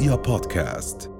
رؤيا بودكاست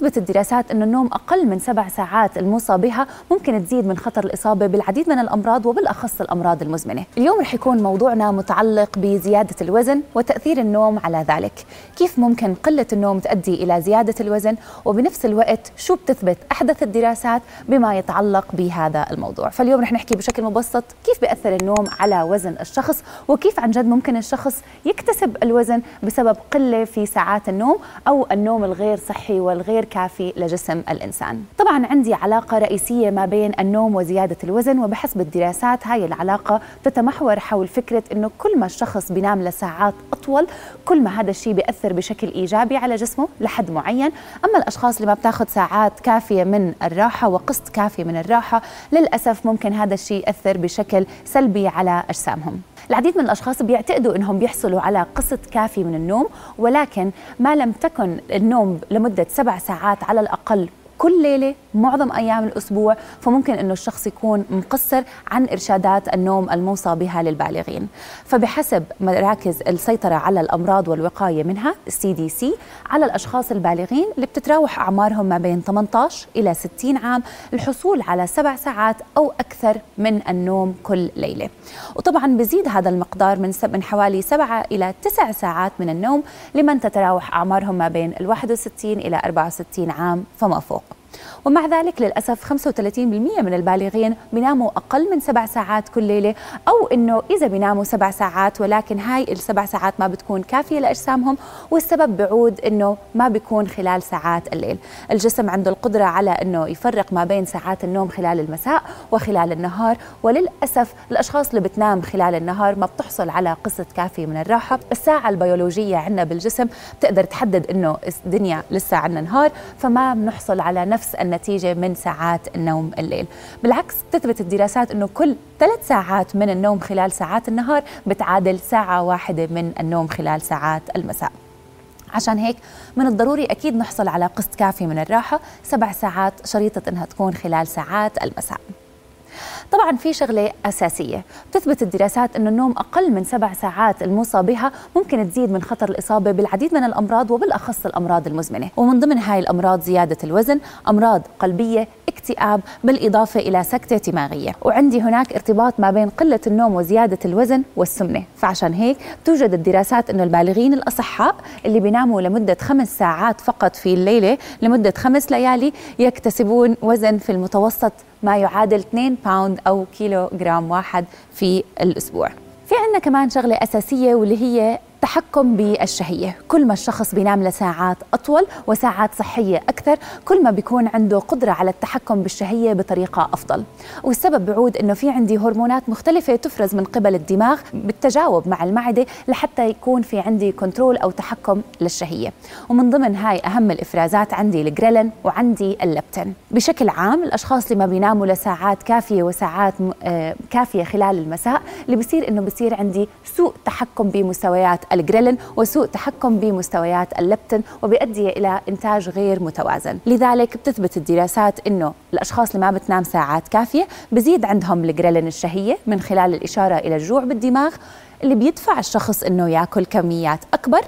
تثبت الدراسات أن النوم أقل من سبع ساعات الموصى بها ممكن تزيد من خطر الإصابة بالعديد من الأمراض وبالأخص الأمراض المزمنة. اليوم رح يكون موضوعنا متعلق بزيادة الوزن وتأثير النوم على ذلك. كيف ممكن قلة النوم تؤدي إلى زيادة الوزن؟ وبنفس الوقت شو بتثبت أحدث الدراسات بما يتعلق بهذا الموضوع؟ فاليوم رح نحكي بشكل مبسط كيف بيأثر النوم على وزن الشخص وكيف عن جد ممكن الشخص يكتسب الوزن بسبب قلة في ساعات النوم أو النوم الغير صحي والغير كافي لجسم الإنسان. طبعا عندي علاقة رئيسية ما بين النوم وزيادة الوزن وبحسب الدراسات هاي العلاقة تتمحور حول فكرة أنه كل ما الشخص بينام لساعات أطول كل ما هذا الشيء بيأثر بشكل إيجابي على جسمه لحد معين. أما الأشخاص اللي ما بتاخذ ساعات كافية من الراحة وقسط كافي من الراحة للأسف ممكن هذا الشيء يأثر بشكل سلبي على أجسامهم. العديد من الأشخاص بيعتقدوا أنهم بيحصلوا على قسط كافي من النوم ولكن ما لم تكن النوم لمدة سبع ساعات على الأقل كل ليلة معظم أيام الأسبوع فممكن إنه الشخص يكون مقصر عن إرشادات النوم الموصى بها للبالغين. فبحسب مراكز السيطرة على الأمراض والوقاية منها السي دي سي على الأشخاص البالغين اللي بتتراوح أعمارهم ما بين 18 إلى 60 عام الحصول على سبع ساعات أو أكثر من النوم كل ليلة. وطبعا بزيد هذا المقدار من من حوالي 7 إلى 9 ساعات من النوم لمن تتراوح أعمارهم ما بين ال 61 إلى 64 عام فما فوق. ومع ذلك للأسف 35% من البالغين بيناموا أقل من سبع ساعات كل ليلة أو أنه إذا بيناموا سبع ساعات ولكن هاي السبع ساعات ما بتكون كافية لأجسامهم والسبب بعود أنه ما بيكون خلال ساعات الليل. الجسم عنده القدرة على أنه يفرق ما بين ساعات النوم خلال المساء وخلال النهار وللأسف الأشخاص اللي بتنام خلال النهار ما بتحصل على قسط كافي من الراحة. الساعة البيولوجية عندنا بالجسم بتقدر تحدد أنه الدنيا لسه عندنا نهار فما بنحصل على نفس النتيجة من ساعات النوم الليل. بالعكس تثبت الدراسات أنه كل ثلاث ساعات من النوم خلال ساعات النهار بتعادل ساعة واحدة من النوم خلال ساعات المساء. عشان هيك من الضروري أكيد نحصل على قسط كافي من الراحة سبع ساعات شريطة أنها تكون خلال ساعات المساء. طبعا في شغلة أساسية. بتثبت الدراسات إنه النوم أقل من سبع ساعات الموصى بها ممكن تزيد من خطر الإصابة بالعديد من الأمراض وبالأخص الأمراض المزمنة. ومن ضمن هاي الأمراض زيادة الوزن أمراض قلبية اكتئاب بالإضافة إلى سكتة دماغية. وعندي هناك ارتباط ما بين قلة النوم وزيادة الوزن والسمنة. فعشان هيك توجد الدراسات إنه البالغين الأصحاء اللي بيناموا لمدة خمس ساعات فقط في الليلة لمدة خمس ليالي يكتسبون وزن في المتوسط ما يعادل 2 باوند أو كيلو جرام واحد في الأسبوع. في عندنا كمان شغلة أساسية واللي هي التحكم بالشهية. كل ما الشخص بينام لساعات أطول وساعات صحية أكثر كل ما بيكون عنده قدرة على التحكم بالشهية بطريقة أفضل. والسبب بعود أنه في عندي هرمونات مختلفة تفرز من قبل الدماغ بالتجاوب مع المعدة لحتى يكون في عندي control أو تحكم للشهية. ومن ضمن هاي أهم الإفرازات عندي الجريلين وعندي اللبتين. بشكل عام الأشخاص اللي ما بيناموا لساعات كافية وساعات آه، كافية خلال المساء اللي بصير أنه بصير عندي سوء تحكم بمستويات الجريلين وسوء تحكم بمستويات اللبتين وبيؤدي إلى إنتاج غير متوازن. لذلك بتثبت الدراسات إنه الأشخاص اللي ما بتنام ساعات كافية بزيد عندهم الجريلين الشهية من خلال الإشارة إلى الجوع بالدماغ اللي بيدفع الشخص إنه ياكل كميات أكبر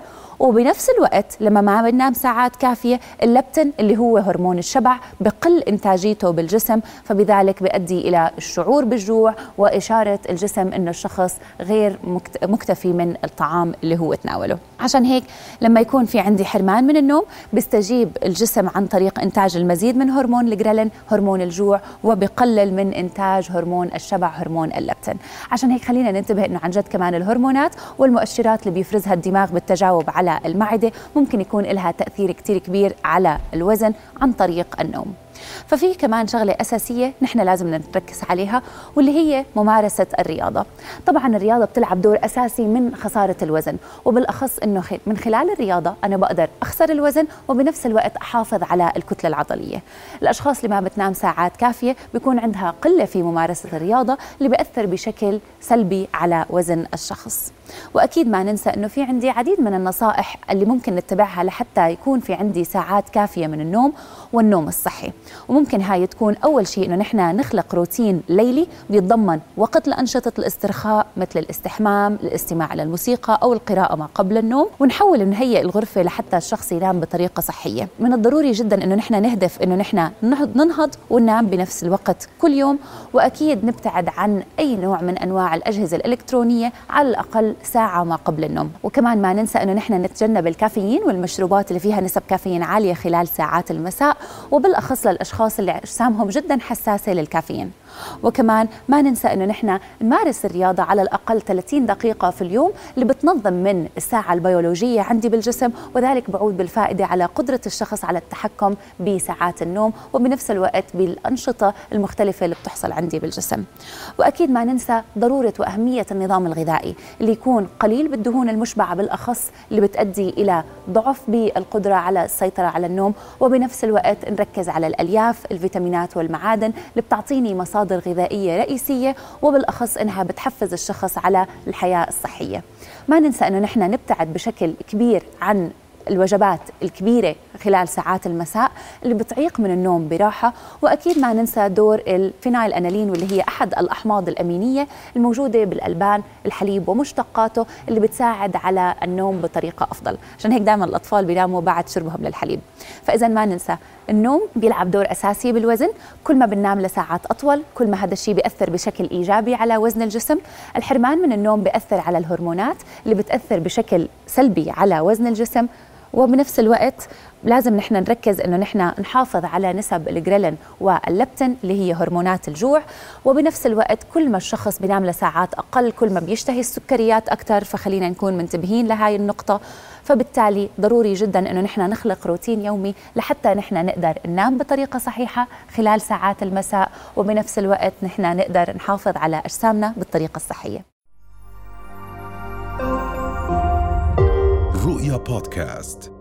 وبنفس الوقت لما ما بننام ساعات كافية اللبتن اللي هو هرمون الشبع بقل إنتاجيته بالجسم فبذلك بيؤدي إلى الشعور بالجوع وإشارة الجسم إنه الشخص غير مكتفي من الطعام اللي هو تناوله. عشان هيك لما يكون في عندي حرمان من النوم بيستجيب الجسم عن طريق إنتاج المزيد من هرمون الجريلين هرمون الجوع وبقلل من إنتاج هرمون الشبع هرمون اللبتن عشان هيك خلينا ننتبه إنه عن جد كمان الهرمونات والمؤشرات اللي بيفرزها الدماغ بالتجاوب على المعدة. ممكن يكون لها تأثير كثير كبير على الوزن عن طريق النوم. ففي كمان شغلة أساسية نحن لازم نركز عليها واللي هي ممارسة الرياضة. طبعا الرياضة بتلعب دور أساسي من خسارة الوزن وبالأخص إنه من خلال الرياضة أنا بقدر أخسر الوزن وبنفس الوقت أحافظ على الكتلة العضلية. الأشخاص اللي ما بتنام ساعات كافية بيكون عندها قلة في ممارسة الرياضة اللي بيأثر بشكل سلبي على وزن الشخص. وأكيد ما ننسى إنه في عندي عديد من النصائح اللي ممكن نتبعها لحتى يكون في عندي ساعات كافية من النوم والنوم الصحي. وممكن هاي تكون أول شيء إنه نحن نخلق روتين ليلي بيتضمن وقت لأنشطة الاسترخاء مثل الاستحمام الاستماع للموسيقى أو القراءة ما قبل النوم. ونحاول نهيئ الغرفة لحتى الشخص ينام بطريقة صحية. من الضروري جدا إنه نحن نهدف إنه نحن ننهض وننام بنفس الوقت كل يوم. وأكيد نبتعد عن أي نوع من أنواع الأجهزة الإلكترونية على الأقل ساعة ما قبل النوم. وكمان ما ننسى إنه نحن نتجنب الكافيين والمشروبات اللي فيها نسب كافيين عالية خلال ساعات المساء. وبالأخص للاشخاص اللي اجسامهم جدا حساسة للكافيين. وكمان ما ننسى إنه نحن نمارس الرياضة على الأقل 30 دقيقة في اليوم اللي بتنظم من الساعة البيولوجية عندي بالجسم وذلك بعود بالفائدة على قدرة الشخص على التحكم بساعات النوم وبنفس الوقت بالأنشطة المختلفة اللي بتحصل عندي بالجسم. وأكيد ما ننسى ضرورة وأهمية النظام الغذائي اللي يكون قليل بالدهون المشبعة بالأخص اللي بتؤدي إلى ضعف بالقدرة على السيطرة على النوم وبنفس الوقت نركز على الألياف الفيتامينات والمعادن اللي بتعطيني مصادر مصادر غذائيه رئيسية وبالأخص إنها بتحفز الشخص على الحياة الصحية. ما ننسى إنه نحن نبتعد بشكل كبير عن الوجبات الكبيرة خلال ساعات المساء اللي بتعيق من النوم براحة وأكيد ما ننسى دور الفينايل أنالين واللي هي أحد الأحماض الأمينية الموجودة بالألبان الحليب ومشتقاته اللي بتساعد على النوم بطريقة أفضل عشان هيك دائما الأطفال بيناموا بعد شربهم للحليب فإذا ما ننسى النوم بيلعب دور أساسي بالوزن. كل ما بننام لساعات أطول كل ما هذا الشيء بيأثر بشكل إيجابي على وزن الجسم. الحرمان من النوم بيأثر على الهرمونات اللي بتأثر بشكل سلبي على وزن الجسم. وبنفس الوقت لازم نحن نركز إنه نحن نحافظ على نسب الجريلين واللبتين اللي هي هرمونات الجوع. وبنفس الوقت كل ما الشخص بينام لساعات أقل كل ما بيشتهي السكريات أكثر فخلينا نكون منتبهين لهاي النقطة. فبالتالي ضروري جدا إنه نحن نخلق روتين يومي لحتى نحن نقدر ننام بطريقة صحيحة خلال ساعات المساء. وبنفس الوقت نحن نقدر نحافظ على أجسامنا بالطريقة الصحية. رؤيا بودكاست